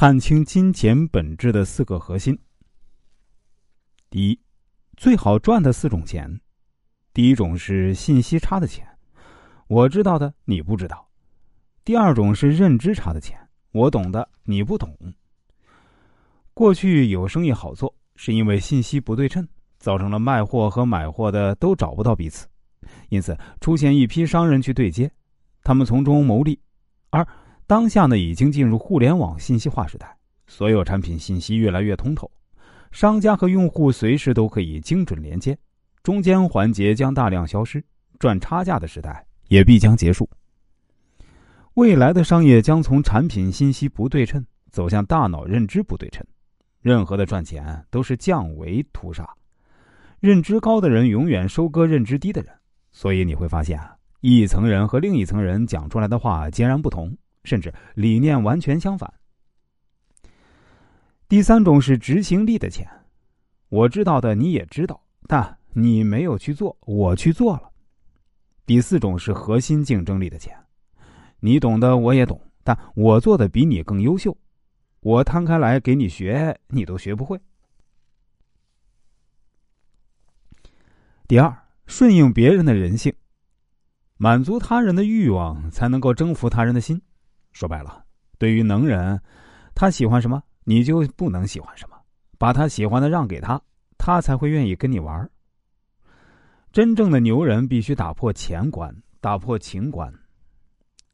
看清金钱本质的四个核心。第一，最好赚的四种钱。第一种是信息差的钱，我知道的你不知道；第二种是认知差的钱，我懂的你不懂。过去有生意好做，是因为信息不对称，造成了卖货和买货的都找不到彼此，因此出现一批商人去对接，他们从中牟利，而。当下呢，已经进入互联网信息化时代，所有产品信息越来越通透，商家和用户随时都可以精准连接，中间环节将大量消失，赚差价的时代也必将结束。未来的商业将从产品信息不对称走向大脑认知不对称，任何的赚钱都是降维屠杀，认知高的人永远收割认知低的人，所以你会发现啊，一层人和另一层人讲出来的话截然不同。甚至理念完全相反。第三种是执行力的钱，我知道的你也知道，但你没有去做，我去做了。第四种是核心竞争力的钱，你懂的我也懂，但我做的比你更优秀，我摊开来给你学，你都学不会。第二，顺应别人的人性，满足他人的欲望，才能够征服他人的心。说白了，对于能人，他喜欢什么，你就不能喜欢什么，把他喜欢的让给他，他才会愿意跟你玩。真正的牛人必须打破钱关，打破情关。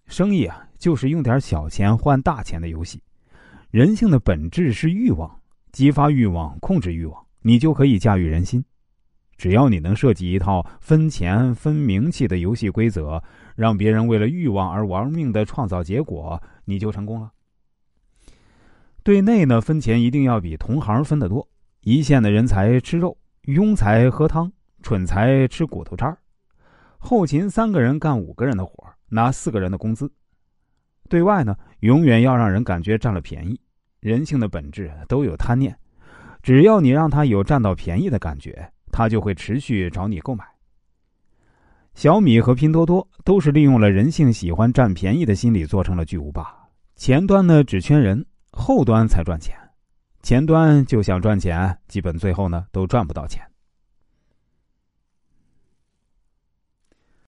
生意啊，就是用点小钱换大钱的游戏。人性的本质是欲望，激发欲望，控制欲望，你就可以驾驭人心。只要你能设计一套分钱分名气的游戏规则，让别人为了欲望而玩命的创造结果，你就成功了。对内呢，分钱一定要比同行分得多。一线的人才吃肉，庸才喝汤，蠢才吃骨头渣后勤三个人干五个人的活，拿四个人的工资。对外呢，永远要让人感觉占了便宜。人性的本质都有贪念，只要你让他有占到便宜的感觉。他就会持续找你购买。小米和拼多多都是利用了人性喜欢占便宜的心理做成了巨无霸。前端呢只圈人，后端才赚钱。前端就想赚钱，基本最后呢都赚不到钱。